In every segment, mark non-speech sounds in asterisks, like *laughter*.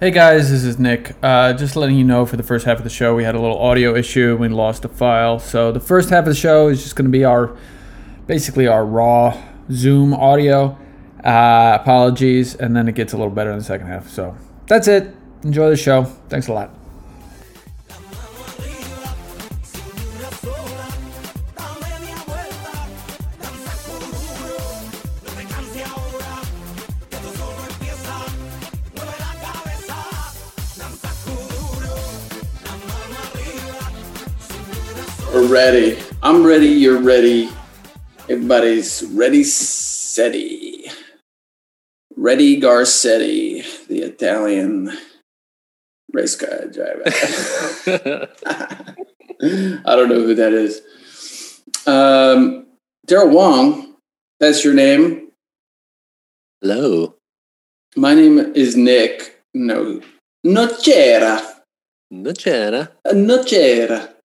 Hey guys, this is Nick. Uh, just letting you know for the first half of the show, we had a little audio issue. We lost a file. So the first half of the show is just going to be our basically our raw Zoom audio. Uh, apologies, and then it gets a little better in the second half. So that's it. Enjoy the show. Thanks a lot. Ready. I'm ready. You're ready. Everybody's ready, steady. Ready Garcetti, the Italian race car driver. *laughs* I don't know who that is. Um, Daryl Wong, that's your name. Hello. My name is Nick. No, Nocera. No c'era. Nocera.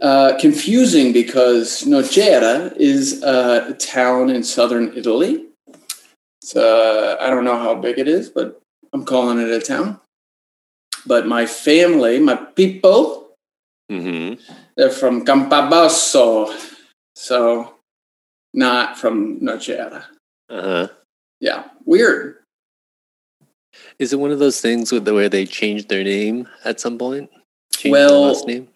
Uh, confusing because Nocera is uh, a town in southern Italy. So I don't know how big it is, but I'm calling it a town. But my family, my people, Mm-hmm. they're from Campobasso. So not from Nocera. Uh-huh. Yeah, weird. Is it one of those things with the where they changed their name at some point? Changed Well- last name?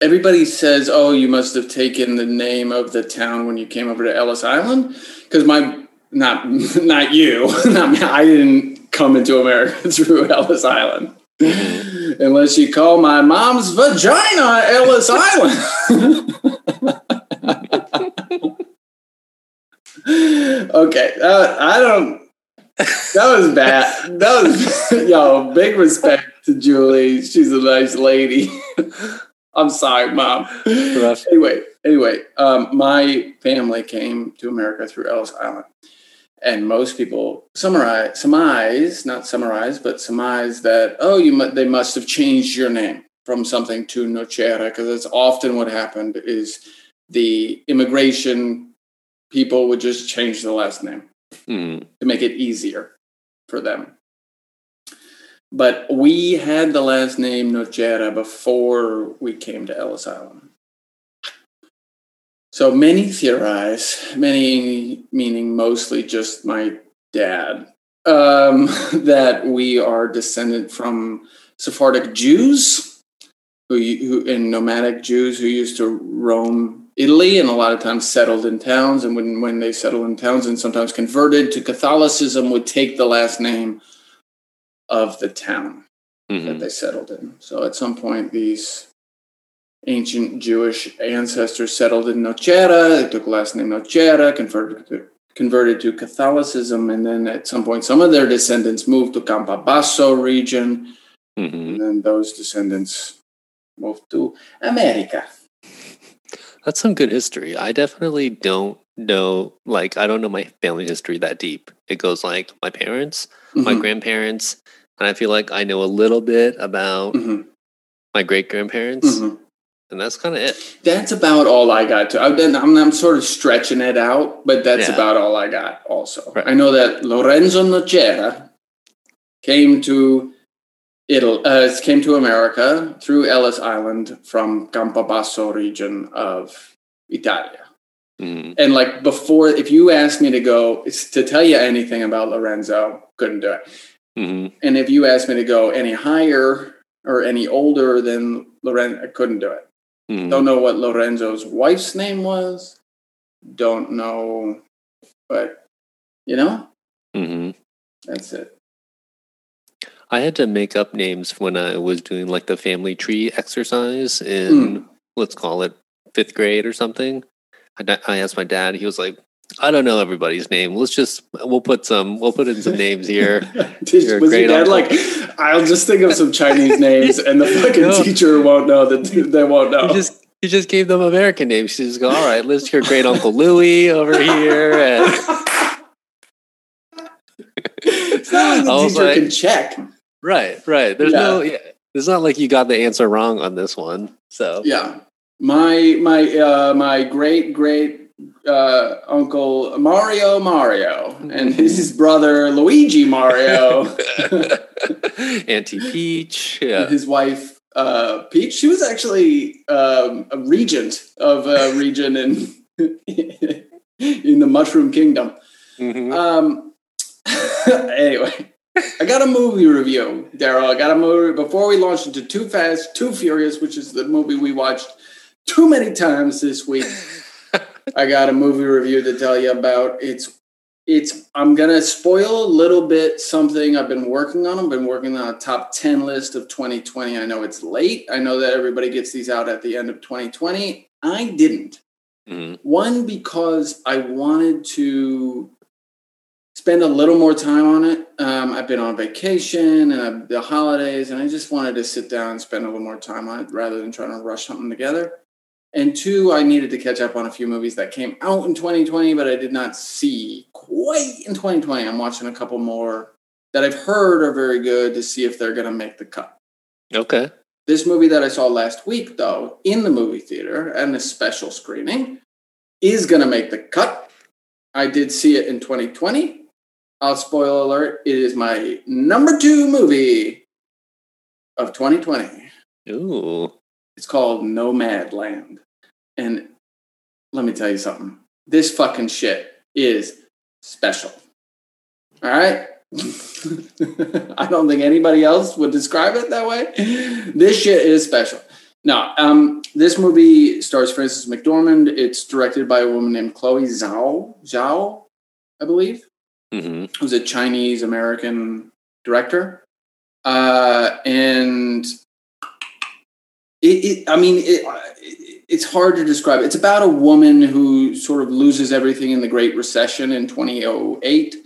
Everybody says, "Oh, you must have taken the name of the town when you came over to Ellis Island," because my not *laughs* not you, *laughs* not me. I didn't come into America *laughs* through Ellis Island, unless you call my mom's vagina Ellis Island. okay, uh, I don't. That was bad. That was yo. Big respect to Julie. She's a nice lady. I'm sorry, mom. Rough. *laughs* Anyway, anyway, um, my family came to America through Ellis Island, and most people summarize, surmise, not summarize, but surmise that oh, you mu- they must have changed your name from something to Nocera because that's often what happened. Is the immigration people would just change the last name Mm. to make it easier for them. But we had the last name Nocera before we came to Ellis Island. So many theorize, many meaning mostly just my dad, um, *laughs* that we are descended from Sephardic Jews who, who and nomadic Jews who used to roam Italy and a lot of times settled in towns. And when, when they settled in towns and sometimes converted to Catholicism, would take the last name of the town that Mhm. they settled in. So at some point, these ancient Jewish ancestors settled in Nocera. They took the last name Nocera, converted to, converted to Catholicism, and then at some point, some of their descendants moved to Campobasso region, Mhm. and then those descendants moved to America. That's some good history. I definitely don't know, like, I don't know my family history that deep. It goes like my parents, my Mhm, grandparents, and I feel like I know a little bit about mhm, my great grandparents, mhm. and that's kind of it. That's about all I got to. I've been, I'm, I'm sort of stretching it out, but that's Yeah. about all I got. Also, Right. I know that Lorenzo Nocera came to Italy, uh, came to America through Ellis Island from Campobasso region of Italia. Mm. And like before, if you asked me to go to tell you anything about Lorenzo, couldn't do it. Hmm And if you asked me to go any higher or any older than Lorenzo, I couldn't do it. hmm Don't know what Lorenzo's wife's name was. Don't know, but you know, hmm that's it. I had to make up names when I was doing like the family tree exercise in let's call it fifth grade or something. I, I asked my dad. He was like, "I don't know everybody's name. Let's just we'll put some we'll put in some names here." *laughs* Did, was your dad uncle. like? I'll just think of some Chinese *laughs* names, and the fucking No. teacher won't know that they won't know. He just just gave them American names. She just go, "All right, let's your great uncle Louie over *laughs* here." And it's not like the teacher like- can check. right, right. There's Yeah. no. Yeah, it's not like you got the answer wrong on this one. So Yeah, my my uh, my great great uh, uncle Mario Mario and his brother Luigi Mario *laughs* Auntie Peach. Yeah. His wife, uh, Peach, she was actually um, a regent of a region in *laughs* in the Mushroom Kingdom. Mhm. Um, *laughs* anyway, I got a movie review, Daryl. I got a movie before we launched into Too Fast, Too Furious, which is the movie we watched too many times this week. I got a movie review to tell you about. It's it's I'm gonna spoil a little bit something I've been working on. I've been working on a top 10 list of 2020. I know it's late. I know that everybody gets these out at the end of 2020. I didn't. Mhm. One, because I wanted to spend a little more time on it. Um, I've been on vacation and uh, the holidays, and I just wanted to sit down and spend a little more time on it rather than trying to rush something together. And two, I needed to catch up on a few movies that came out in 2020, but I did not see quite in 2020. I'm watching a couple more that I've heard are very good to see if they're going to make the cut. Okay. This movie that I saw last week, though, in the movie theater and a special screening, is going to make the cut. I did see it in 2020. I'll spoil alert. It is my number two movie of 2020. Ooh. It's called Nomadland. And let me tell you something. This fucking shit is special. All right? *laughs* I don't think anybody else would describe it that way. This shit is special. No, um, this movie stars Frances McDormand. It's directed by a woman named Chloe Zhao, Zhao, I believe hmm who's a Chinese American director, uh, and it, it. I mean, it, it, it's hard to describe. It's about a woman who sort of loses everything in the Great Recession in 2008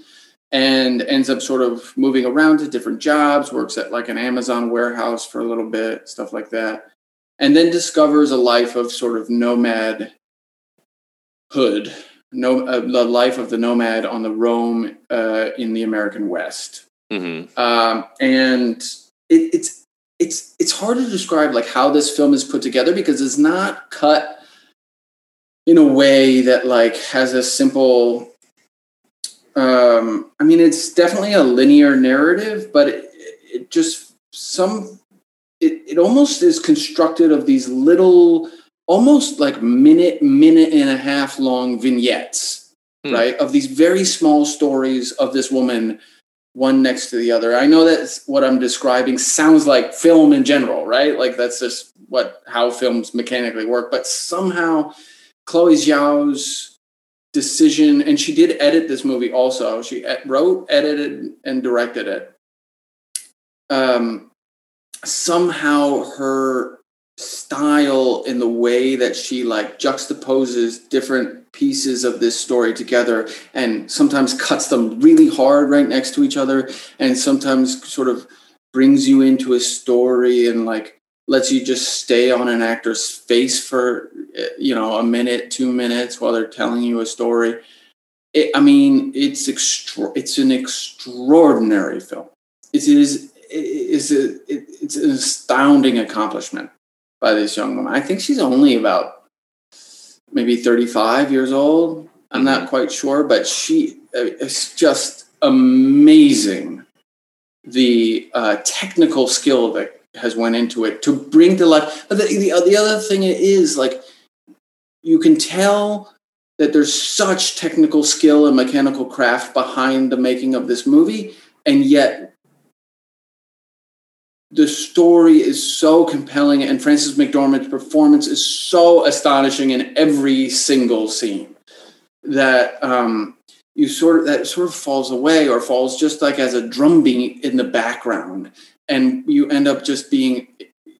and ends up sort of moving around to different jobs, works at like an Amazon warehouse for a little bit, stuff like that, and then discovers a life of sort of nomad hood no, uh, the life of the nomad on the roam uh, in the American West, hmm um, and it, it's it's it's hard to describe like how this film is put together because it's not cut in a way that like has a simple. Um, I mean, it's definitely a linear narrative, but it, it just some it, it almost is constructed of these little almost like minute minute and a half long vignettes Hmm. right of these very small stories of this woman one next to the other. I know that what i'm describing sounds like film in general right? Like that's just what how films mechanically work. But somehow chloe zhao's decision and she did edit this movie also. She wrote edited and directed it. Um somehow her style in the way that she like juxtaposes different pieces of this story together and sometimes cuts them really hard right next to each other and sometimes sort of brings you into a story and like lets you just stay on an actor's face for you know a minute two minutes while they're telling you a story it, i mean it's extra it's an extraordinary film it is it is a, it, it's an astounding accomplishment by this young woman. I think she's only about maybe 35 years old. I'm not quite sure, but she it's just amazing the uh, technical skill that has went into it to bring to life. But the, the, the other thing is like you can tell that there's such technical skill and mechanical craft behind the making of this movie, and yet the story is so compelling and Frances McDormand's performance is so astonishing in every single scene that um, you sort of that sort of falls away or falls just like as a drumbeat in the background and you end up just being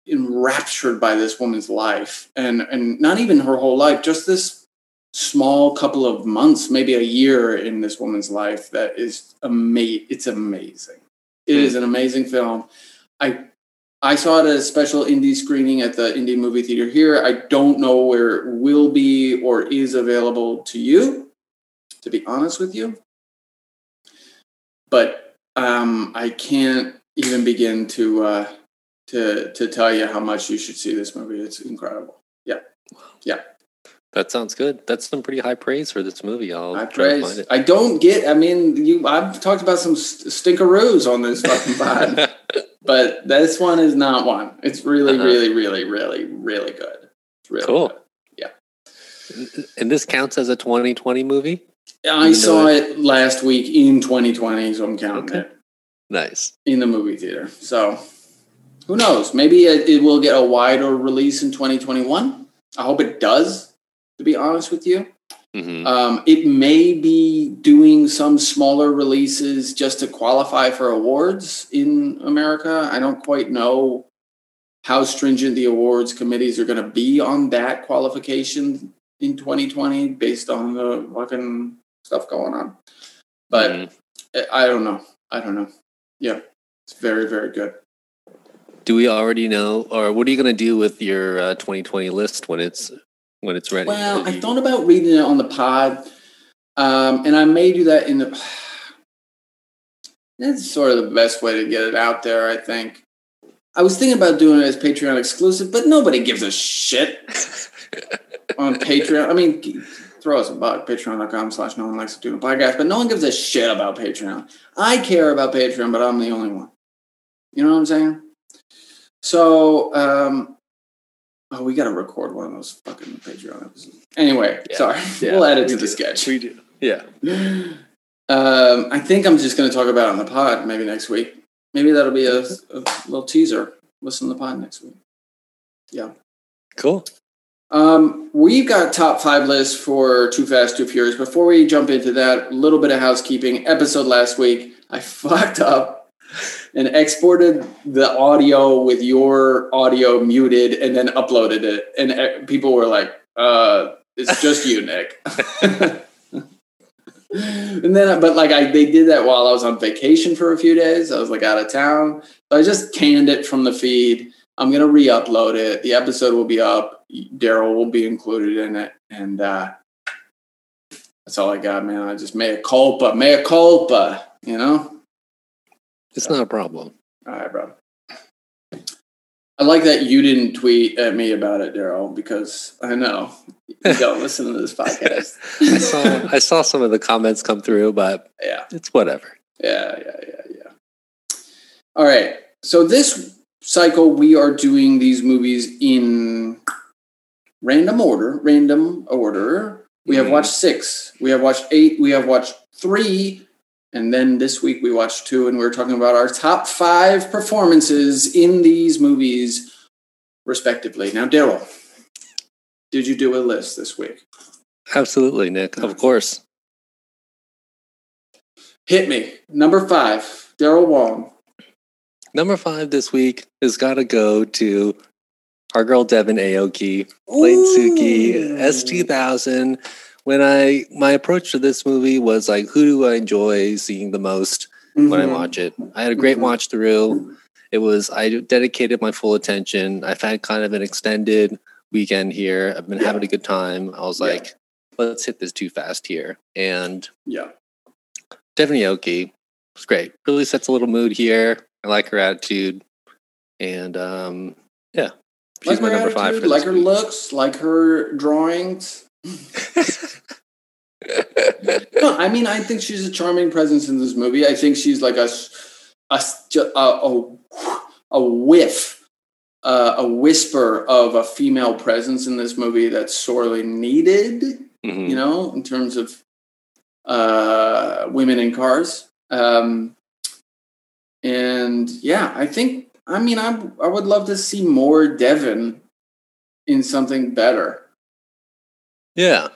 enraptured by this woman's life and and not even her whole life just this small couple of months maybe a year in this woman's life that is amazing it's amazing. It is an amazing film I I saw it at a special indie screening at the indie movie theater here. I don't know where it will be or is available to you, to be honest with you. But um, I can't even begin to uh, to to tell you how much you should see this movie. It's incredible. Yeah, yeah. That sounds good. That's some pretty high praise for this movie. I'll find praise. it. I don't get. I mean, you. I've talked about some st- stinkeroos on this fucking pod, *laughs* but this one is not one. It's really, Uh-huh. really, really, really, really good. It's really Cool. good. and this counts as a 2020 movie. I Even saw though it last week in 2020, so I'm counting Okay. it Nice. in the movie theater. So who knows? Maybe it, it will get a wider release in 2021. I hope it does. To be honest with you, hmm um, it may be doing some smaller releases just to qualify for awards in America. I don't quite know how stringent the awards committees are going to be on that qualification in 2020 based on the fucking stuff going on. But Mhm. I- I don't know. I don't know. Yeah, it's very, very good. do we already know, or what are you going to do with your uh, 2020 list when it's when it's ready? Well, I thought about reading it on the pod, um, and I may do that in the. *sighs* It's sort of the best way to get it out there, I think. I was thinking about doing it as Patreon exclusive, but nobody gives a shit *laughs* on Patreon. I mean, throw us a buck, patreon.com slash no one likes to do a podcast, but no one gives a shit about Patreon. I care about Patreon, but I'm the only one. You know what I'm saying? So, um, oh, we got to record one of those fucking Patreon episodes. Anyway, Yeah. sorry. Yeah, *laughs* we'll add it to we the sketch. We do. Yeah. Um, I think I'm just going to talk about it on the pod maybe next week. Maybe that'll be a, a little teaser. Listen to the pod next week. Yeah. Cool. Um, we've got top five lists for Too Fast, Too Furious. Before we jump into that, a little bit of housekeeping. Episode last week, I *laughs* fucked up and exported the audio with your audio muted and then uploaded it. And people were like, uh, it's just you, Nick. *laughs* and then, but like I, they did that while I was on vacation for a few days. I was like out of town. So I just canned it from the feed. I'm gonna re-upload it. The episode will be up. Daryl will be included in it, and uh, that's all I got, man. I just mea culpa, mea culpa. You know. It's not a problem. All right, bro. I like that you didn't tweet at me about it, Daryl, because I know you *laughs* don't listen to this podcast. I saw I saw some of the comments come through, but yeah. it's whatever. Yeah, yeah, yeah, yeah. All right. So this cycle, we are doing these movies in random order. Random order. We have Mhm. watched six. We have watched eight. We have watched three. And then this week we watched two, and we are talking about our top five performances in these movies, respectively. Now, Daryl, did you do a list this week? Absolutely, Nick. Of course. Hit me. Number five, Daryl Wong. Number five this week has got to go to our girl Devon Aoki, playing Suki, Ooh. S2000. When I my approach to this movie was like, who do I enjoy seeing the most when I Mhm. watch it? I had a great Mhm. watch through. It was I dedicated my full attention. I've had kind of an extended weekend here. I've been Yeah. having a good time. I was Yeah. like, let's hit this too fast here. And Yeah. Devon Aoki was great. Really sets a little mood here. I like her attitude, and um, yeah, she's like my number five attitude, for like her week. looks, like her drawings. No, I mean, I think she's a charming presence in this movie. I think she's like a a a, a, a whiff, uh, a whisper of a female presence in this movie that's sorely needed. Mhm. You know, in terms of uh, women in cars. Um, and yeah, I think. I mean, I I would love to see more Devon in something better. Yeah,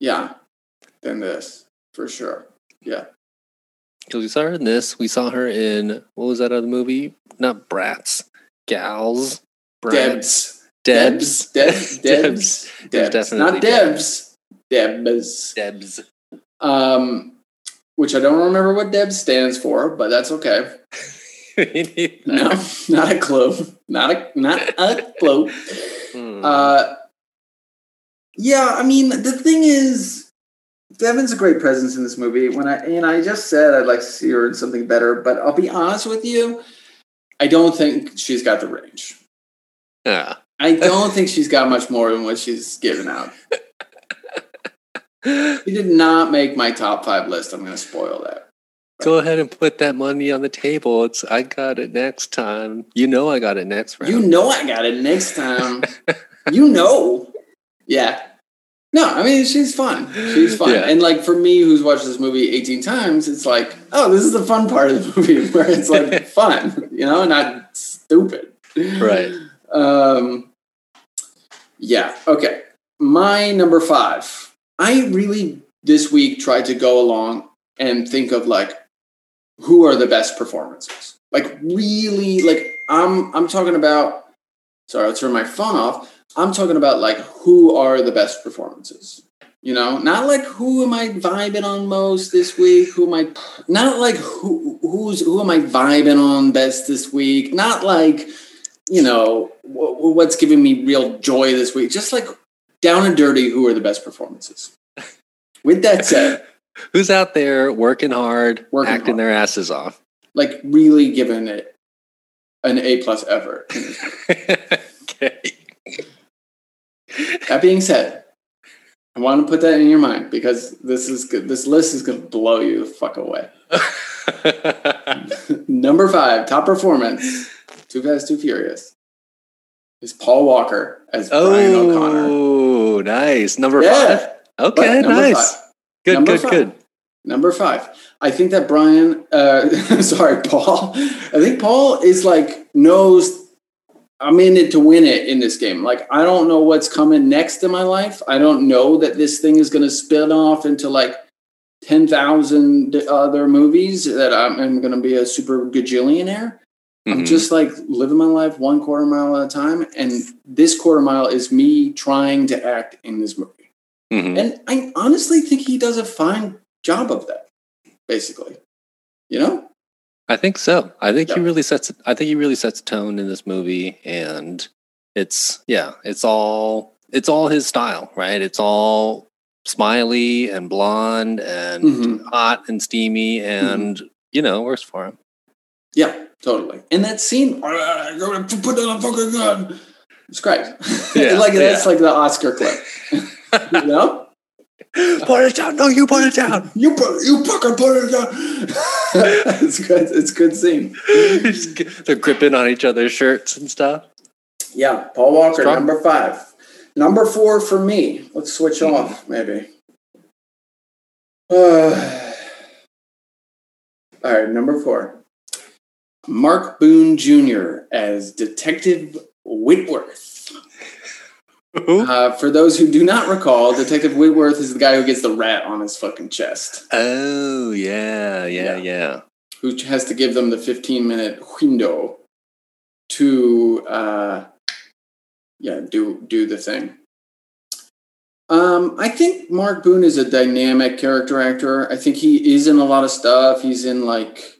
Yeah, than this for sure. Yeah. because we saw her in this. We saw her in what was that other movie? Not Brats, Gals, Brats, Debs. Debs, Debs. *laughs* Debs. Debs. Debs. Not Debs. Debs. Debs. Um, which I don't remember what Debs stands for, but that's okay. *laughs* No, not a clue. Not a not a clue. Hmm. Uh, yeah, I mean the thing is, Devon's a great presence in this movie. When I and I just said I'd like to see her in something better, but I'll be honest with you, I don't think she's got the range. yeah. I don't think she's got much more than what she's given out. *laughs* He did not make my top five list. I'm going to spoil that. Go ahead and put that money on the table. It's I got it next time. You know I got it next round. You know I got it next time. *laughs* you know. Yeah. No, I mean she's fun. She's fun. Yeah. And like for me who's watched this movie 18 times, it's like, oh, this is the fun part of the movie *laughs* where it's like *laughs* fun, you know, not stupid. Right. Um yeah, okay. My number 5. I really this week tried to go along and think of like who are the best performances. Like really like I'm I'm talking about sorry, I'll turn my phone off. I'm talking about like who are the best performances. You know, not like who am I vibing on most this week? Who am I not like who who's who am I vibing on best this week? Not like you know wh- what's giving me real joy this week. Just like down and dirty, who are the best performances? With that said, *laughs* Who's out there working hard, Working acting hard. their asses off? like really giving it an A plus effort. *laughs* okay. That being said, I want to put that in your mind because this is good. This list is going to blow you the fuck away. *laughs* Number five, top performance, Too Fast, Too Furious, is Paul Walker as Brian O'Conner. oh, nice. Number Yeah, five. Okay, number nice. five. Good, Number good, five. good. Number five. I think that Brian, uh, *laughs* sorry, Paul. I think Paul is like knows I'm in it to win it in this game. Like I don't know what's coming next in my life. I don't know that this thing is going to spin off into like ten thousand other movies that I'm, I'm going to be a super gajillionaire. I'm Mhm. just like living my life one quarter mile at a time, and this quarter mile is me trying to act in this movie. Mhm. And I honestly think he does a fine job of that, basically. You know? I think so. I think he really sets. I think he really sets tone in this movie, and it's yeah, it's all it's all his style, right? It's all smiley and blonde and Mhm. hot and steamy, and you know works for him. Yeah, totally. And that scene, "I'm gonna put down a fucking gun. It's great. *laughs* Yeah, like that's yeah. like the Oscar clip. *laughs* you know? Put it down! No, you put it down! You put you fucking put it down. *laughs* it's good. It's good scene. They're gripping on each other's shirts and stuff. Yeah, Paul Walker, Strong. number five. Number four for me. Let's switch Mhm. off, maybe. Uh, *sighs* all right, number four. Mark Boone Jr. as Detective Whitworth. Uh, for those who do not recall, Detective Whitworth is the guy who gets the rat on his fucking chest, Oh yeah, yeah, Yeah. yeah. who has to give them the 15 minute window to, uh, yeah, do do the thing. Um, I think Mark Boone is a dynamic character actor. I think he is in a lot of stuff. He's in like,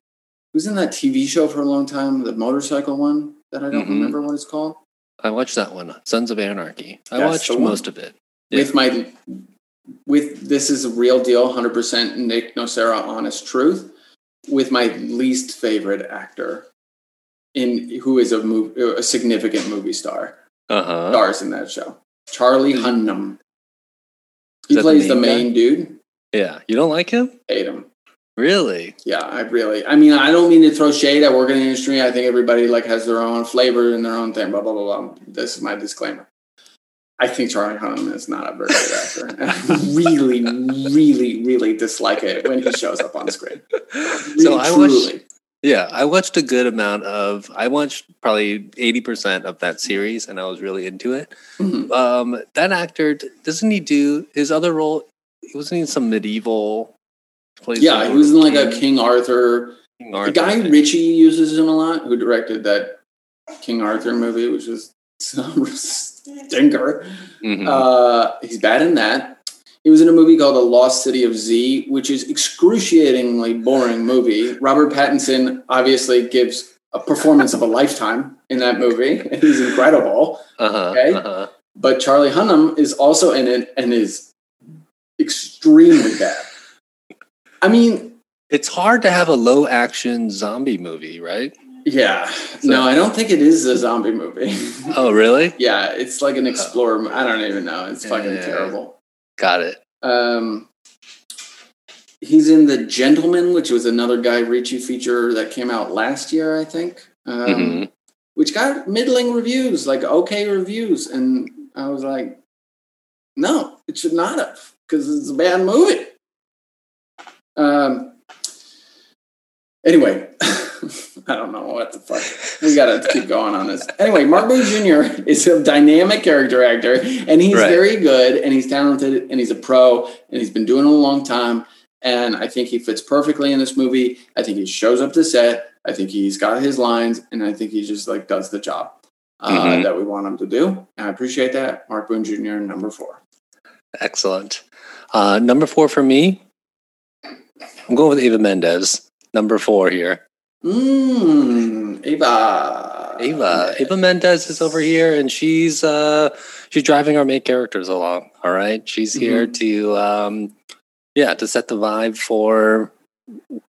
was in that TV show for a long time, the motorcycle one that I don't Mhm. remember what it's called. I watched that one, Sons of Anarchy. I That's watched most of it. Yeah. with my with this is a real deal 100% nick nocera honest truth with my least favorite actor in who is a mov- a significant movie star Uh huh. stars in that show charlie hunnam he the plays the main main dude Yeah, you don't like him? hate him Really? yeah i really i mean i don't mean to throw shade i work in the industry i think everybody like has their own flavor and their own thing blah blah blah blah this is my disclaimer I think Charlie Hunnam is not a very good actor. And *laughs* I really, really, really dislike it when he shows up on screen. Really, so I watched. Yeah, I watched a good amount of. I watched probably eighty percent of that series, and I was really into it. Mhm. Um, that actor doesn't he do his other role? He wasn't in some medieval? Plays Yeah, he was in like a King- King Arthur. The guy thing. Ritchie uses him a lot, who directed that King Arthur movie, which was some *laughs* stinker. Mhm. Uh, he's bad in that. He was in a movie called The Lost City of Z, which is excruciatingly boring movie. Robert Pattinson obviously gives a performance of a lifetime in that movie. *laughs* He's incredible. uh-huh, okay. uh-huh. But Charlie Hunnam is also in it and is extremely bad. I mean, It's hard to have a low action zombie movie, right? yeah. No, I don't think it is a zombie movie. *laughs* Oh, really? yeah, it's like an explorer. mo- I don't even know. It's fucking Yeah. terrible. Got it. Um, he's in The Gentleman, which was another Guy Ritchie feature that came out last year, I think, um, Mhm. which got middling reviews, like okay reviews. And I was like, no, it should not have, because it's a bad movie. Um, anyway, *laughs* I don't know what the fuck. We gotta keep going on this. Anyway, Mark Boone Jr. *laughs* is a dynamic character actor, and he's Right. very good, and he's talented, and he's a pro, and he's been doing it a long time. And I think he fits perfectly in this movie. I think he shows up to set. I think he's got his lines, and I think he just like does the job uh, Mhm. that we want him to do. And I appreciate that. Mark Boone Jr. number four. Excellent. Uh, number four for me, I'm going with Ava Mendes. Number four here. Mmm, Ava. Ava. Ava Mendes is over here, and she's uh, she's driving our main characters along. All right, she's here to um, yeah to set the vibe for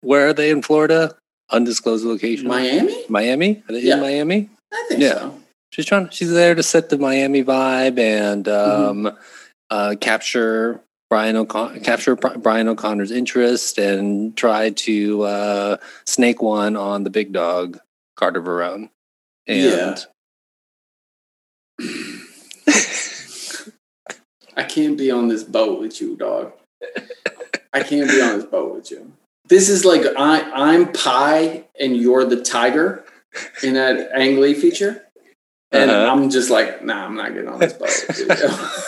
where are they in Florida? Undisclosed location. Miami? Miami. Are they Yeah. in Miami? I think Yeah. so. She's trying. She's there to set the Miami vibe and Mm-hmm. um, uh, capture Brian O'Con- capture Brian O'Conner's interest and try to uh, snake one on the big dog Carter Verone. And I can't be on this boat with you, dog. I can't be on this boat with you. This is like I, I'm Pi and you're the tiger in that Ang Lee feature. And Uh-huh. I'm just like, nah, I'm not getting on this boat.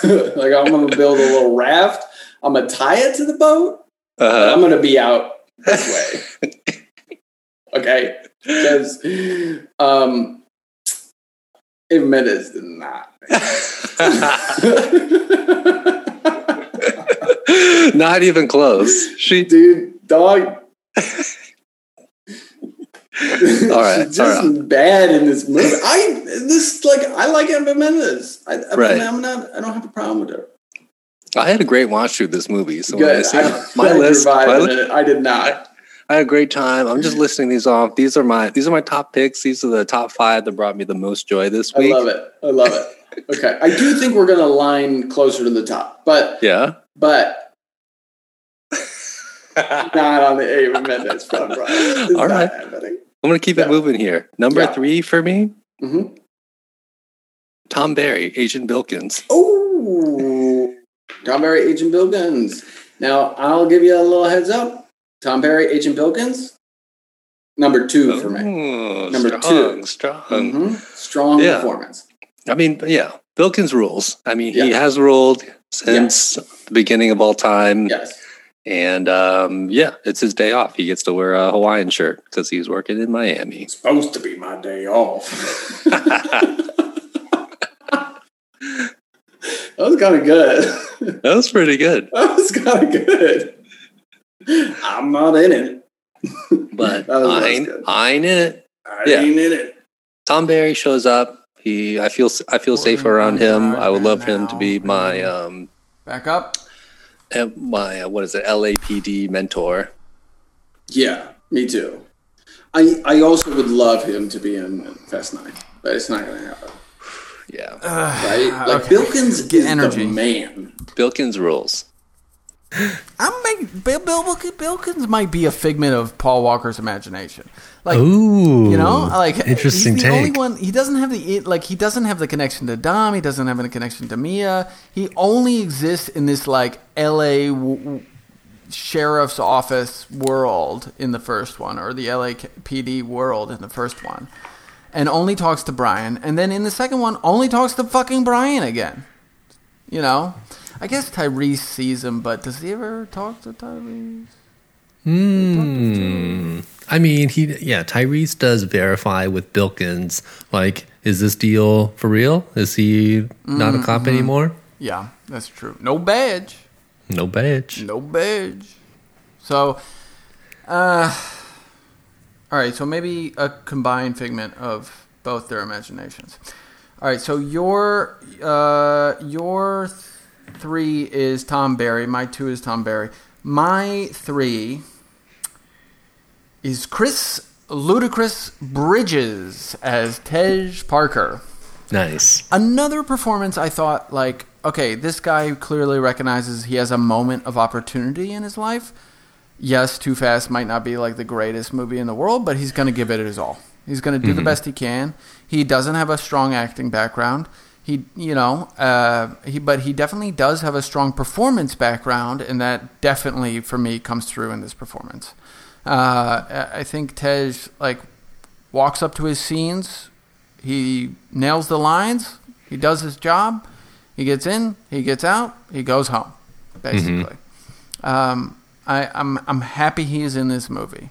*laughs* like I'm gonna build a little raft. I'm gonna tie it to the boat. but uh, I'm gonna be out this way. *laughs* okay, because um, it Mendes did not. *laughs* not even close. She Dude, dog. *laughs* all right, She's all just bad in this movie. I this like I like Eva Mendes. I, I Right. I'm not. I don't have a problem with her. I had a great watch through this movie. So when I Good. see I, my *laughs* your list, my in li- it. I did not. I had a great time. I'm just listing these off. These are my these are my top picks. These are the top five that brought me the most joy this week. I love it. I love it. Okay, I do think we're gonna line closer to the top, but Yeah. but *laughs* not on the Ava Mendes front. Right? All right. happening. I'm gonna keep Yeah. it moving here. Number Yeah. three for me, Mhm. Thom Barry, Agent Bilkins. Oh, Thom Barry, Agent Bilkins. Now, I'll give you a little heads up. Thom Barry, Agent Bilkins, number two for me. Oh, Number strong, two. strong. Mhm. Strong Yeah. performance. I mean, yeah, Bilkins rules. I mean, he has ruled since the beginning of all time. Yes. And um, yeah, it's his day off. He gets to wear a Hawaiian shirt because he's working in Miami. Supposed to be my day off. *laughs* that was kind of good. That was pretty good. that was kind of good. I'm not in it. But *laughs* That was- that was I, ain't. I ain't in it. I Yeah. ain't in it. Thom Barry shows up. He, I feel, I feel safe around him. I would love him to be my, um, Back up. Eh, my uh, what is it, LAPD mentor. Yeah, me too. I I also would love him to be in Fast Nine, but it's not going to happen. *sighs* Yeah, Right? *sighs* Like okay. Bilkins Get is energy. the man. Bilkins rules. *laughs* I'm make, Bill, Bill Bilkins might be a figment of Paul Walker's imagination. Like Ooh, you know, like interesting he's the take. only one. He doesn't have the like he doesn't have the connection to Dom. He doesn't have any connection to Mia. He only exists in this like L.A. W- w- sheriff's office world in the first one, or the LAPD world in the first one, and only talks to Brian. And then in the second one, only talks to fucking Brian again. You know, I guess Tyrese sees him, but does he ever talk to Tyrese? Hmm. I mean, he yeah. Tyrese does verify with Bilkins. Like, is this deal for real? Is he not a cop anymore? Yeah, that's true. No badge. No badge. No badge. So, uh, all right. So maybe a combined figment of both their imaginations. All right. So your uh, your th- three is Thom Barry. My two is Thom Barry. My three is Chris Ludacris Bridges as Tej Parker. Nice. Another performance I thought like, okay, this guy clearly recognizes he has a moment of opportunity in his life. Yes, Too Fast might not be like the greatest movie in the world, but he's going to give it his all. He's going to do the mm-hmm. best he can. He doesn't have a strong acting background. He, you know, uh, he, but he definitely does have a strong performance background, and that definitely for me comes through in this performance. Uh, I think Tej like walks up to his scenes, he nails the lines, he does his job, he gets in, he gets out, he goes home, basically. Um, I, I'm I'm happy he's in this movie,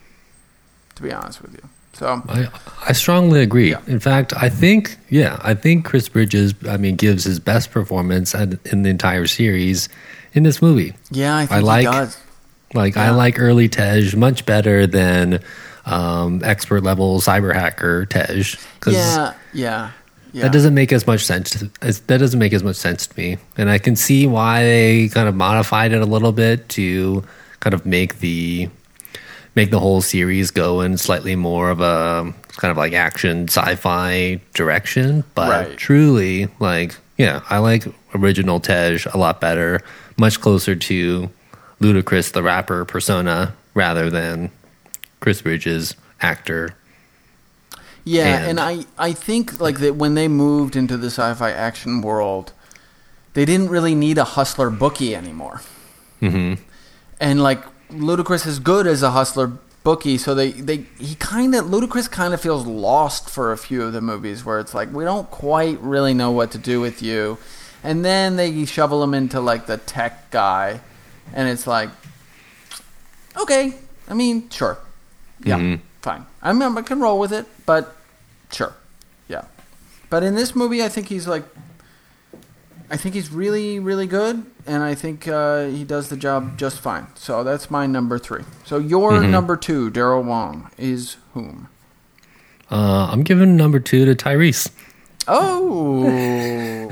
to be honest with you. So I, I strongly agree. Yeah. In fact, I think, yeah, I think Chris Bridges, I mean, gives his best performance in the entire series in this movie. yeah, I think like- he does. Like, I like early Tej much better than um, expert level cyber hacker Tej. Because Yeah, yeah, yeah. that doesn't make as much sense. To, as, that doesn't make as much sense to me. And I can see why they kind of modified it a little bit to kind of make the make the whole series go in slightly more of a kind of like action sci-fi direction. But Right. truly, like, yeah, I like original Tej a lot better, much closer to Ludacris the rapper persona rather than Chris Bridges actor. Yeah, And- and I, I think like that when they moved into the sci-fi action world, they didn't really need a hustler bookie anymore. hmm And like Ludacris is good as a hustler bookie, so they, they he kind of Ludacris kind of feels lost for a few of the movies where it's like we don't quite really know what to do with you, and then they shovel him into like the tech guy, and it's like, okay, I mean, sure, yeah, Mhm. fine, I mean, I can roll with it, but sure, yeah. But in this movie, I think he's like, I think he's really, really good, and I think uh, he does the job just fine. So that's my number three. So your Mhm. number two, Daryl Wong, is whom? Uh, I'm giving number two to Tyrese. Oh, *laughs*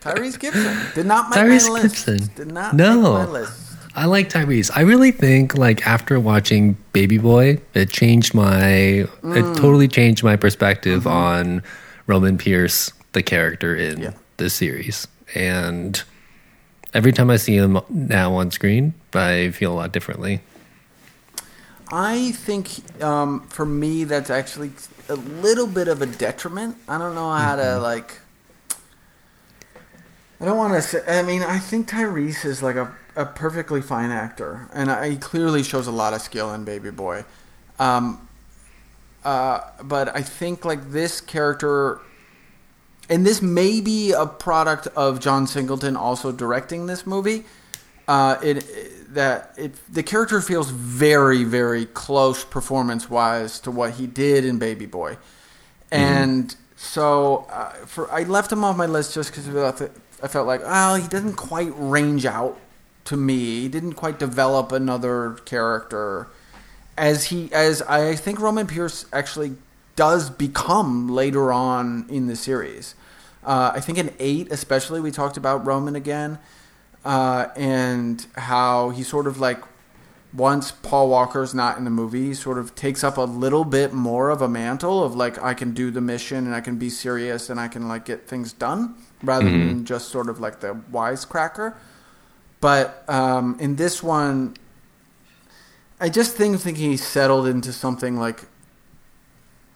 Tyrese Gibson did not make Tyrese my list. Gibson. Did not No. make my list. I like Tyrese. I really think like after watching Baby Boy, it changed my Mm. it totally changed my perspective on Roman Pearce, the character in Mm-hmm. Yeah. this series. And every time I see him now on screen, I feel a lot differently. I think um, for me that's actually a little bit of a detriment. I don't know how to like. I don't want to say. I mean, I think Tyrese is like a, a perfectly fine actor, and I, he clearly shows a lot of skill in Baby Boy. Um, uh, but I think like this character, and this may be a product of John Singleton also directing this movie. Uh, it that it the character feels very very close performance wise to what he did in Baby Boy, and so uh, for I left him off my list just because I felt like well he doesn't quite range out to me. He didn't quite develop another character as he as I think Roman Pearce actually does become later on in the series. Uh, I think in eight, especially, we talked about Roman again, uh, and how he sort of like once Paul Walker's not in the movie, he sort of takes up a little bit more of a mantle of like I can do the mission and I can be serious and I can like get things done rather than just sort of like the wisecracker. But um, in this one, I just think thinking he's settled into something like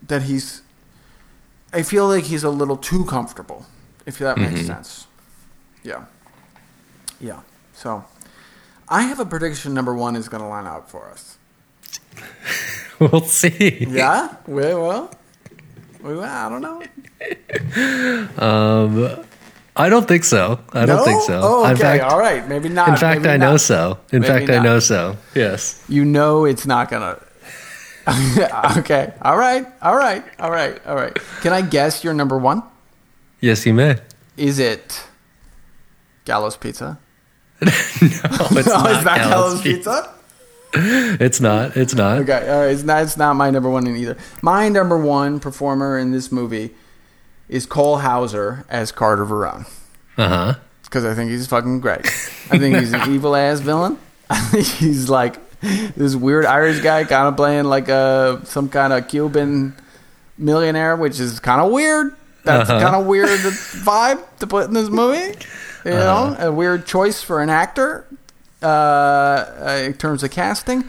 that he's I feel like he's a little too comfortable, if that makes sense. Yeah. Yeah. So I have a prediction number one is gonna line out for us. *laughs* we'll see. Yeah? We well, well. well I don't know. Um, I don't think so. I don't think so. Oh, okay. in fact, All right. Maybe not. in fact, Maybe I know so. In Maybe fact, I know so. Yes. You know it's not gonna. *laughs* okay. All right. All right. All right. All right. Can I guess your number one? Yes, you may. Is it Gallows Pizza? *laughs* *laughs* No, it's no, not it's not Gallows Gallows Pizza. Pizza. It's not. It's not. Okay, all right. It's not, it's not my number one in either. My number one performer in this movie is Cole Hauser as Carter Verone Uh huh. because I think he's fucking great. I think he's an evil ass villain. I think he's like *laughs* this weird Irish guy, kind of playing like a some kind of Cuban millionaire, which is kind of weird. That's Uh-huh. kind of weird vibe to put in this movie. You know, Uh-huh. a weird choice for an actor uh, uh, in terms of casting.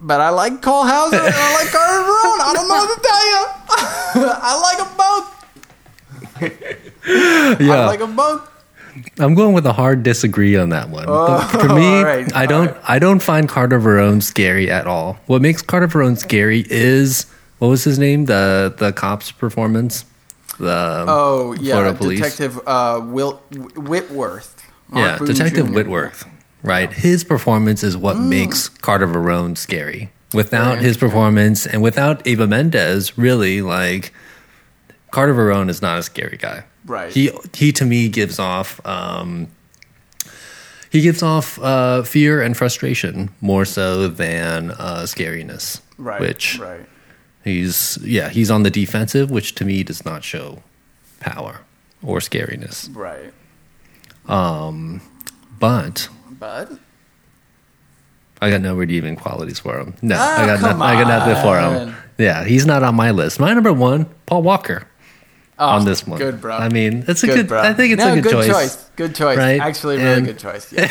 But I like Cole Hauser and I like Carter Verone. I don't know what to tell you. *laughs* I like them both. *laughs* Yeah, I like them both. I'm going with a hard disagree on that one. Oh, For me, right, I don't. right. I don't find Carter Verone scary at all. What makes Carter Verone scary is what was his name? The the cop's performance. The Oh yeah. Detective uh, Wil- Whitworth. Mark yeah, Boone Detective Jr.. Whitworth. Right, his performance is what makes Carter Verone scary. Without his performance and without Eva Mendes, really, like Carter Verone is not a scary guy. Right. He he to me gives off um, he gives off uh, fear and frustration more so than uh, scariness. Right. Which right. he's yeah he's on the defensive, which to me does not show power or scariness. Right. Um, But But I got no redeeming qualities for him. No, Ah, I got no, I got nothing for him. Yeah, he's not on my list. My number one, Paul Walker. Oh, on this one, good bro. I mean, it's a good, good. bro. I think it's no, a good, choice. Good choice. right? Actually, really And- good choice. Yeah.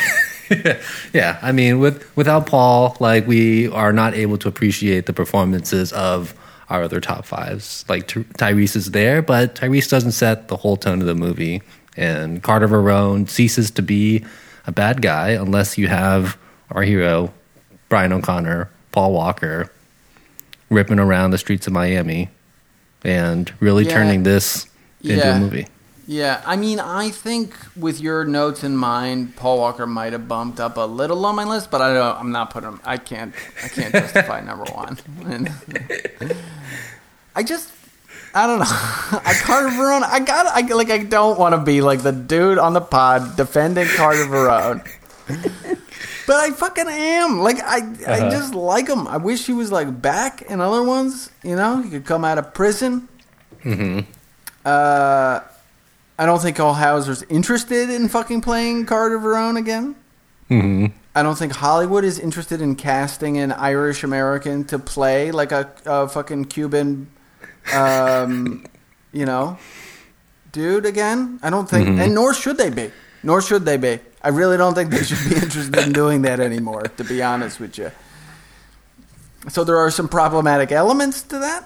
*laughs* yeah, I mean, with without Paul, like we are not able to appreciate the performances of our other top fives. Like Ty- Tyrese is there, but Tyrese doesn't set the whole tone of the movie. And Carter Verone ceases to be a bad guy unless you have our hero Brian O'Conner, Paul Walker, ripping around the streets of Miami, and really Yeah. turning this into Yeah. a movie. Yeah, I mean, I think with your notes in mind, Paul Walker might have bumped up a little on my list, but I don't. I'm not putting him. I can't. I can't *laughs* justify number one. And *laughs* I just. I don't know. *laughs* I Carter Verone. I got. I like. I don't want to be like the dude on the pod defending Carter Verone. But I fucking am. Like I, I just like him. I wish he was like back in other ones. You know, he could come out of prison. Uh, I don't think Hauser's interested in fucking playing Carter Verone again. hmm I don't think Hollywood is interested in casting an Irish American to play like a, a fucking Cuban, um, *laughs* you know, dude again. I don't think, and nor should they be. Nor should they be. I really don't think they should be *laughs* interested in doing that anymore, to be honest with you. So there are some problematic elements to that.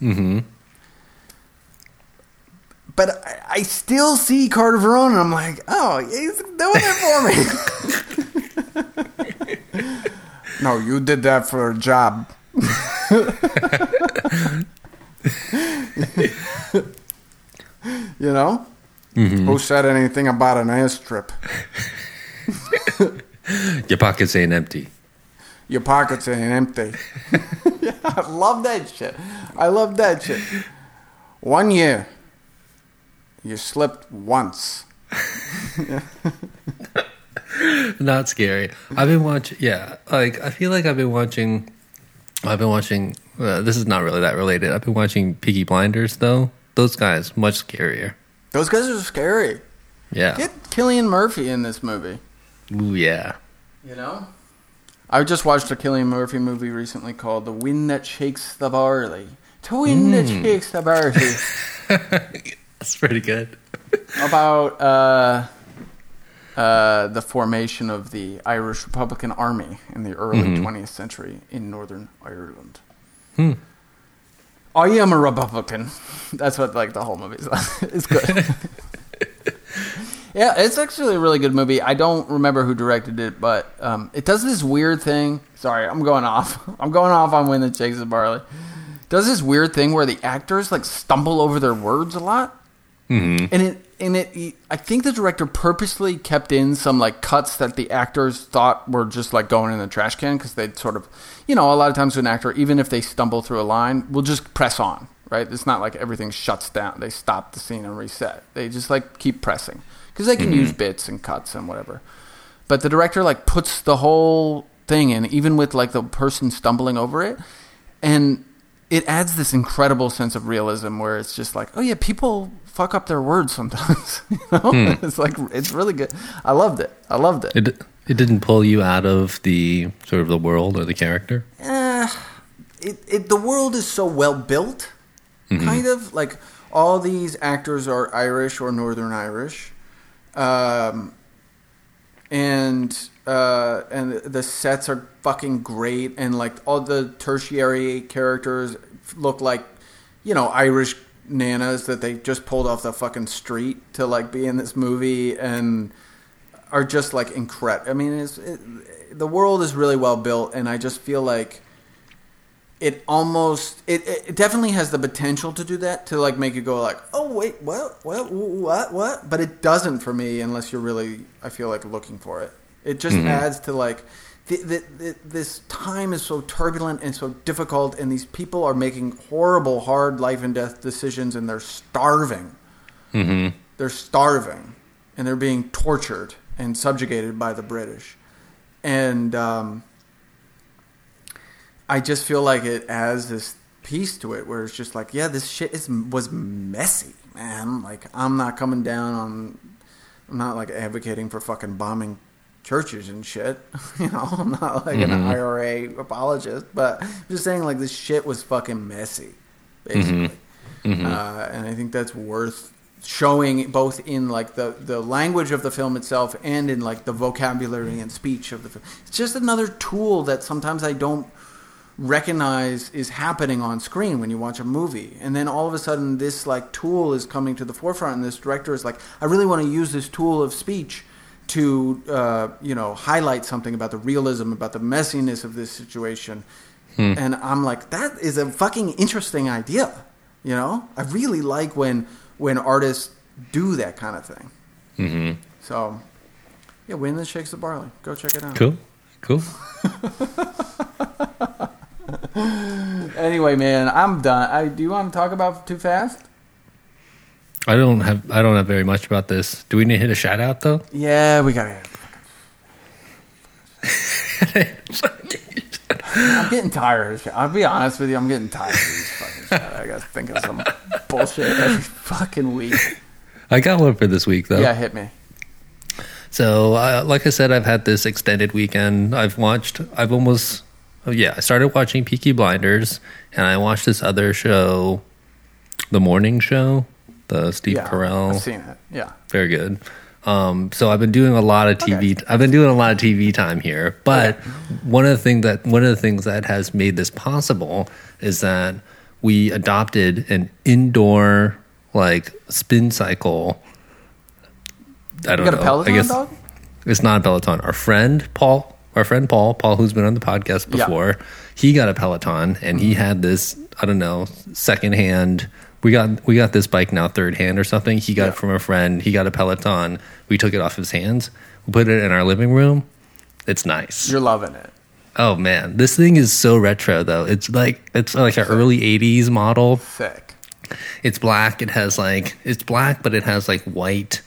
hmm But I, I still see Carter Verone, and I'm like, oh, he's doing it for me. *laughs* no, you did that for a job. *laughs* you know? Who said anything about an airstrip? *laughs* Your pockets ain't empty. Your pockets ain't empty. yeah, *laughs* I love that shit. I love that shit. One year, you slipped once. *laughs* not scary. I've been watching. Yeah, like I feel like I've been watching. I've been watching. Uh, this is not really that related. I've been watching Peaky Blinders though. Those guys much scarier. Those guys are scary. Yeah. Get Cillian Murphy in this movie. Ooh yeah. You know? I just watched a Cillian Murphy movie recently called The Wind That Shakes the Barley. The wind that shakes the barley. *laughs* That's pretty good. *laughs* About uh, uh, the formation of the Irish Republican Army in the early 20th century in Northern Ireland. I am a Republican. *laughs* That's what like the whole movie is. it's good. Yeah, it's actually a really good movie. I don't remember who directed it, but um, it does this weird thing. Sorry, I'm going off. *laughs* I'm going off on when the Shakes the Barley. Does this weird thing where the actors like stumble over their words a lot, Mm-hmm. and it and it. I think the director purposely kept in some like cuts that the actors thought were just like going in the trash can because they'd sort of, you know, a lot of times an actor, even if they stumble through a line, will just press on. Right? It's not like everything shuts down. They stop the scene and reset. They just like keep pressing because they can use bits and cuts and whatever. But the director like puts the whole thing in, even with like the person stumbling over it, and it adds this incredible sense of realism where it's just like, oh yeah, people fuck up their words sometimes. *laughs* you know? *laughs* It's like it's really good. I loved it. I loved it. It it didn't pull you out of the sort of the world or the character. Eh, it, it the world is so well built, kind of like all these actors are Irish or Northern Irish, um, and uh, and the sets are fucking great, and like all the tertiary characters look like you know Irish nanas that they just pulled off the fucking street to like be in this movie and are just like incredible. I mean, it, the world is really well built, and I just feel like it almost it, it definitely has the potential to do that to like make you go like oh wait what what what what but it doesn't for me unless you're really I feel like looking for it. It just adds to like the, the, the, this time is so turbulent and so difficult, and these people are making horrible, hard life and death decisions, and they're starving. Mm-hmm. They're starving, and they're being tortured and subjugated by the British. And um, I just feel like it adds this piece to it where it's just like, yeah, this shit is was messy, man. Like I'm not coming down on, I'm not like advocating for fucking bombing churches and shit. *laughs* You know, I'm not like an mm-hmm. IRA apologist, but I'm just saying like this shit was fucking messy, basically. Mm-hmm. Mm-hmm. Uh, and I think that's worth showing both in like the the language of the film itself and in like the vocabulary and speech of the film. It's just another tool that sometimes I don't recognize is happening on screen when you watch a movie. And then all of a sudden this like tool is coming to the forefront and this director is like i really want to use this tool of speech to uh, you know highlight something about the realism about the messiness of this situation. And i'm like that is a fucking interesting idea you know? I really like when when artists do that kind of thing. Mm-hmm. so yeah win the shakes the barley. Go check it out. Cool. Cool. *laughs* *sighs* anyway man i'm done I, do you want to talk about too fast I don't have I don't have very much about this. Do we need to hit a shout out though? yeah we gotta I'm getting tired of this. I'll be honest with you, I'm getting tired of these fucking shit. I gotta think of some bullshit every fucking week. I got one for this week though. Yeah, hit me. So, uh, like I said, I've had this extended weekend. I've watched. I've almost. Oh yeah, I started watching Peaky Blinders, and I watched this other show, The Morning Show, the Steve Yeah, Carell. I've seen it. Yeah. Very good. Um, so I've been doing a lot of TV. I've been doing a lot of TV time here. But one of the thing that one of the things that has made this possible is that we adopted an indoor like spin cycle. I don't You got a know. Peloton I guess dog? it's not a Peloton. Our friend Paul, our friend Paul, Paul who's been on the podcast Yeah. before, he got a Peloton and he had this, I don't know, secondhand we got we got this bike now third hand or something. He got Yeah. it from a friend. He got a Peloton. We took it off his hands. We put it in our living room. It's nice. You're loving it. oh man, this thing is so retro though. It's like it's like an early '80s model. Sick. It's black. It has like it's black, but it has like white,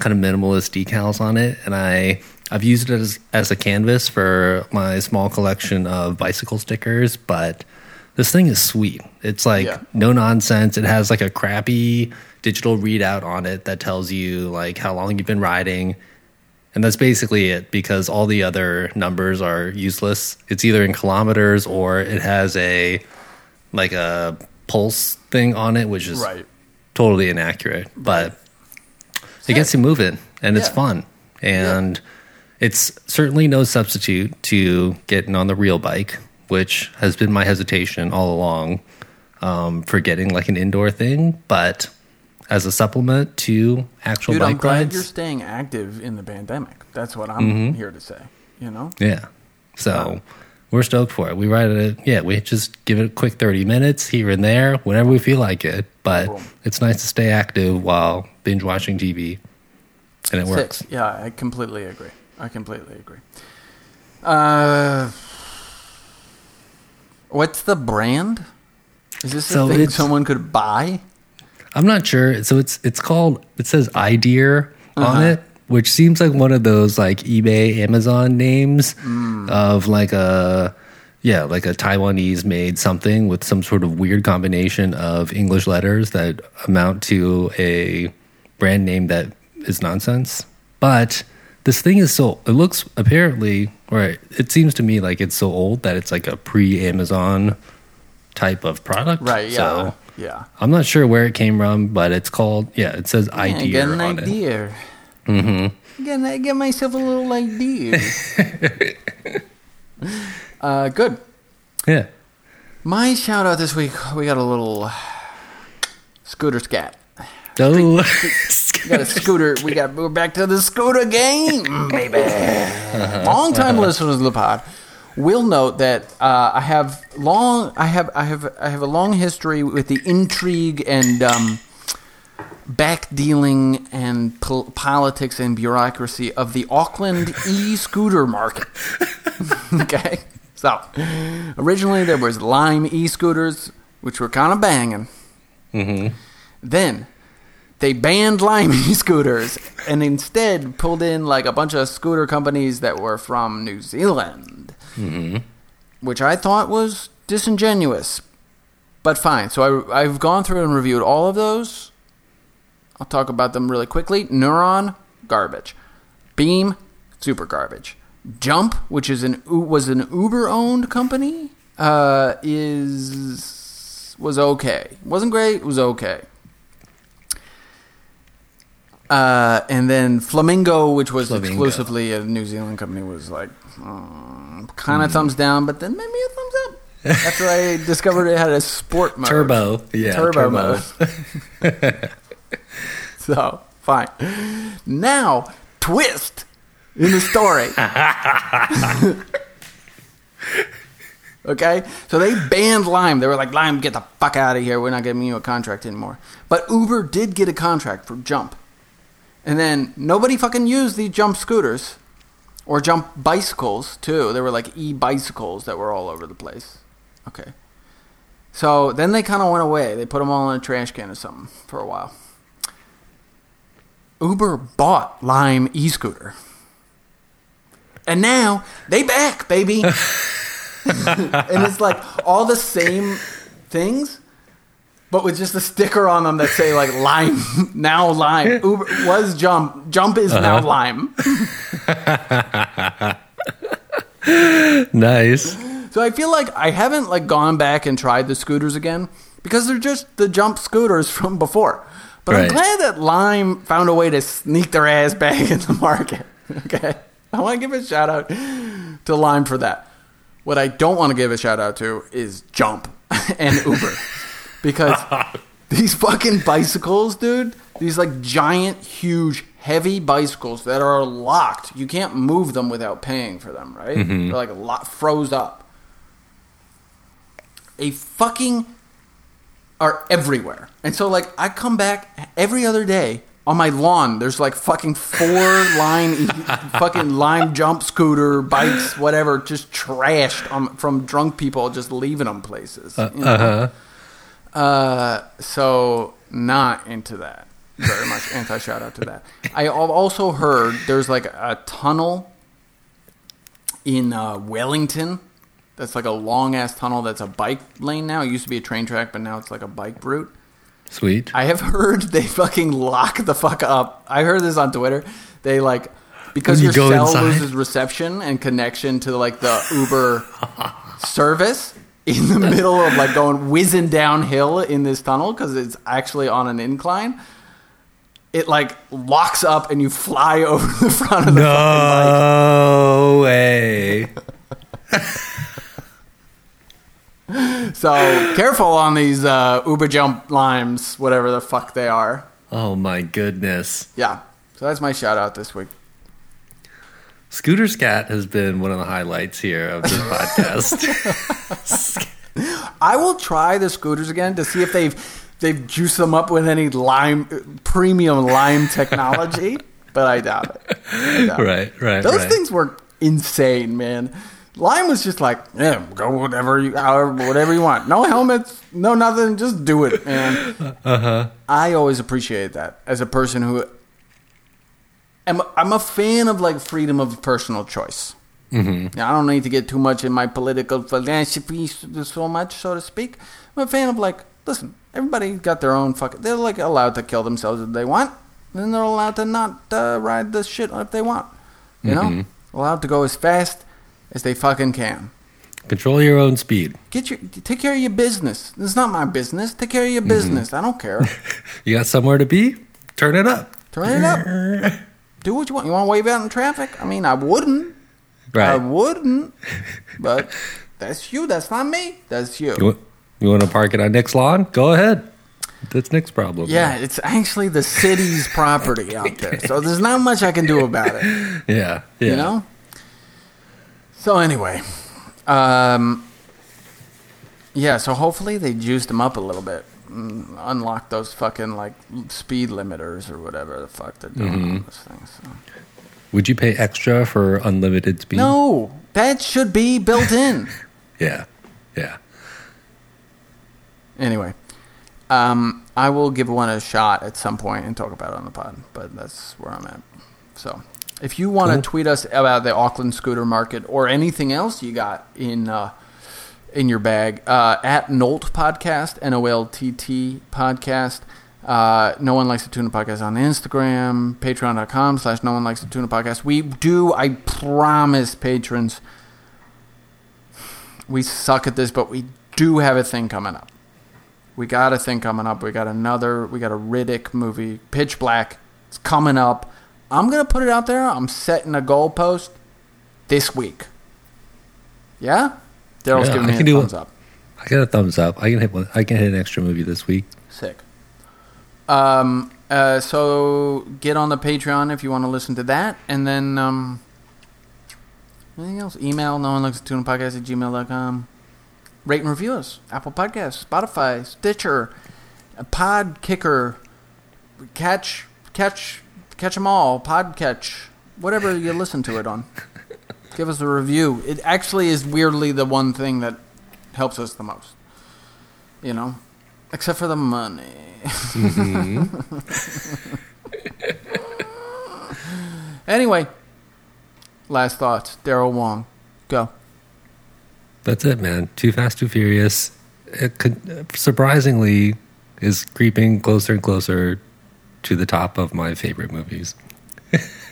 kind of minimalist decals on it. And I I've used it as as a canvas for my small collection of bicycle stickers. But this thing is sweet. It's like Yeah. no nonsense. It has like a crappy digital readout on it that tells you like how long you've been riding. And that's basically it because all the other numbers are useless. It's either in kilometers or it has a like a pulse thing on it, which is Right. totally inaccurate. But it gets you moving and it's fun. And it's certainly no substitute to getting on the real bike, which has been my hesitation all along um, for getting like an indoor thing. But as a supplement to actual Dude, I'm glad rides, you're staying active in the pandemic. That's what I'm Mm-hmm. here to say. You know? Yeah. So we're stoked for it. We ride it. Yeah, we just give it a quick 30 minutes here and there whenever we feel like it. But Cool. it's nice to stay active while binge watching TV. And it works. Yeah, I completely agree. I completely agree. Uh, what's the brand? Is this So a thing someone could buy? I'm not sure. So it's it's called it says iDeer on Uh-huh. it, which seems like one of those like eBay, Amazon names Mm. of like a yeah, like a Taiwanese made something with some sort of weird combination of English letters that amount to a brand name that is nonsense. But this thing is so it looks apparently or it seems to me like it's so old that it's like a pre-Amazon type of product. Right. Yeah. So Yeah. I'm not sure where it came from, but it's called yeah. It says idea get an on it. idea. Mm-hmm. Get, I get myself a little idea. *laughs* uh, good. Yeah. My shout out this week, we got a little scooter scat. Oh, *laughs* We got a scooter. We got we're back to the scooter game, *laughs* baby. Long time listeners of the pod will note that uh, I have long. I have I have I have a long history with the intrigue and um, back dealing and pol- politics and bureaucracy of the Auckland *laughs* e-scooter market. okay, so originally there was Lime e-scooters, which were kind of banging. Then they banned Lime e-scooters *laughs* and instead pulled in like a bunch of scooter companies that were from New Zealand, which I thought was disingenuous. But fine. So I, I've gone through and reviewed all of those. I'll talk about them really quickly. Neuron, garbage. Beam, super garbage. Jump, which is an was an Uber-owned company, uh, is was okay. wasn't great. It was okay. Uh, and then Flamingo, which was Flamingo. exclusively a New Zealand company, was like uh, kind of thumbs down, but then maybe a thumbs up. After I *laughs* discovered it had a sport mode, turbo. Yeah. turbo, mode. *laughs* *laughs* so fine. Now twist in the story. okay, so they banned Lime. They were like, Lime, get the fuck out of here. We're not giving you a contract anymore. But Uber did get a contract for Jump, and then nobody fucking used these Jump scooters or Jump bicycles too. There were like e bicycles that were all over the place. Okay. So then they kind of went away. They put them all in a trash can or something for a while. Uber bought Lime e-scooter. And now they back, baby. *laughs* *laughs* and it's like all the same things, but with just a sticker on them that say like Lime, *laughs* now Lime. Uber was Jump. Jump is now uh-huh. Lime. *laughs* Nice. So I feel like I haven't like gone back and tried the scooters again because they're just the jump scooters *laughs* from before. But I'm glad that Lime found a way to sneak their ass back in the market. Okay. I want to give a shout out to Lime for that. What I don't want to give a shout out to is Jump and Uber. Because *laughs* these fucking bicycles, dude, these like giant, huge, heavy bicycles that are locked. You can't move them without paying for them, right? They're like lo- froze up. A fucking are everywhere. And so like I come back every other day on my lawn. There's like fucking four *laughs* line fucking lime jump scooter bikes, whatever, just trashed on, from drunk people just leaving them places. you know? Uh-huh. Uh, so not into that very much. Anti shout out to that. I al- also heard there's like a tunnel in uh, Wellington. That's like a long ass tunnel. That's a bike lane now. It used to be a train track, but now it's like a bike route. Sweet. I have heard they fucking lock the fuck up. I heard this on Twitter. They like because your you go cell inside? loses reception and connection to like the Uber *laughs* service in the *laughs* middle of like going whizzing downhill in this tunnel because it's actually on an incline. It like locks up and you fly *laughs* over the front of the fucking No way. *laughs* So careful on these uh, Uber jump limes, whatever the fuck they are. Oh my goodness. Yeah. So that's my shout out this week. Scooter Scat has been one of the highlights here of this podcast. *laughs* I will try the scooters again to see if they've they've juiced them up with any lime premium lime technology, but I doubt it. I doubt it. right, right, Those right. things were insane, man. Lime was just like, yeah, go whatever you, however, whatever you want. No helmets, no nothing, just do it, man. Uh-huh. I always appreciate that as a person who, am, I'm a fan of like freedom of personal choice. Mm-hmm. I don't need to get too much in my political philosophy so much, so to speak. I'm a fan of like, listen, everybody's got their own fucking. They're like allowed to kill themselves if they want, and they're allowed to not uh, ride the shit if they want. You know, allowed to go as fast as they fucking can. Control your own speed. Get your take care of your business. It's not my business. Take care of your business. I don't care. *laughs* You got somewhere to be? Turn it up. Turn it up. *laughs* Do what you want. You want to wave out in traffic? I mean, I wouldn't. Right. I wouldn't. *laughs* But that's you. That's not me. That's you. You want, you want to park it on Nick's lawn? Go ahead. That's Nick's problem. Yeah, it's actually the city's *laughs* property out there. So there's not much I can do about it. *laughs* Yeah. Yeah. You know? So anyway, um, yeah, so hopefully they juiced him up a little bit. Mm, Unlock those fucking like speed limiters or whatever the fuck they're doing Mm-hmm. on this thing. So. Would you pay extra for unlimited speed? No, that should be built in. *laughs* Yeah. Yeah. anyway, um, I will give one a shot at some point and talk about it on the pod, but that's where I'm at. So, if you want to Cool. tweet us about the Auckland scooter market or anything else you got in uh, in your bag, uh, at Nolt Podcast, N O L T T Podcast. Uh, no one likes to tune tuna podcast on Instagram, patreon.com slash no one likes to tune tuna podcast. We do, I promise patrons, we suck at this, but we do have a thing coming up. We got a thing coming up. We got another. We got a Riddick movie, Pitch Black. It's coming up. I'm gonna put it out there. I'm setting a goalpost this week. Yeah, Daryl's Yeah, giving I me a can do thumbs up. I got a thumbs up. I can hit one. I can hit an extra movie this week. Sick. Um. Uh. So get on the Patreon if you want to listen to that, and then um. Anything else? Email no one likes to tune podcast at gmail.com. Rate and review us. Apple Podcasts, Spotify, Stitcher, uh, Podkicker, catch catch catch them all. Pod catch whatever you listen to it on. *laughs* Give us a review. It actually is weirdly the one thing that helps us the most. You know, except for the money. Mm-hmm. *laughs* anyway, last thoughts. Daryl Wong, go. That's it, man. Too Fast, Too Furious. It could, surprisingly is creeping closer and closer to the top of my favorite movies. *laughs*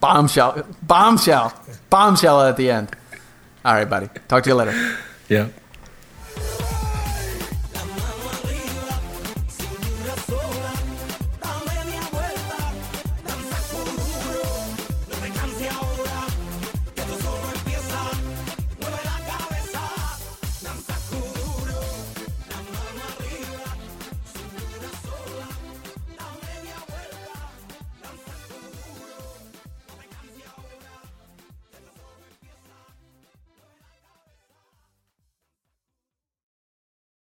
Bombshell. Bombshell. Bombshell at the end. All right, buddy. Talk to you later. Yeah.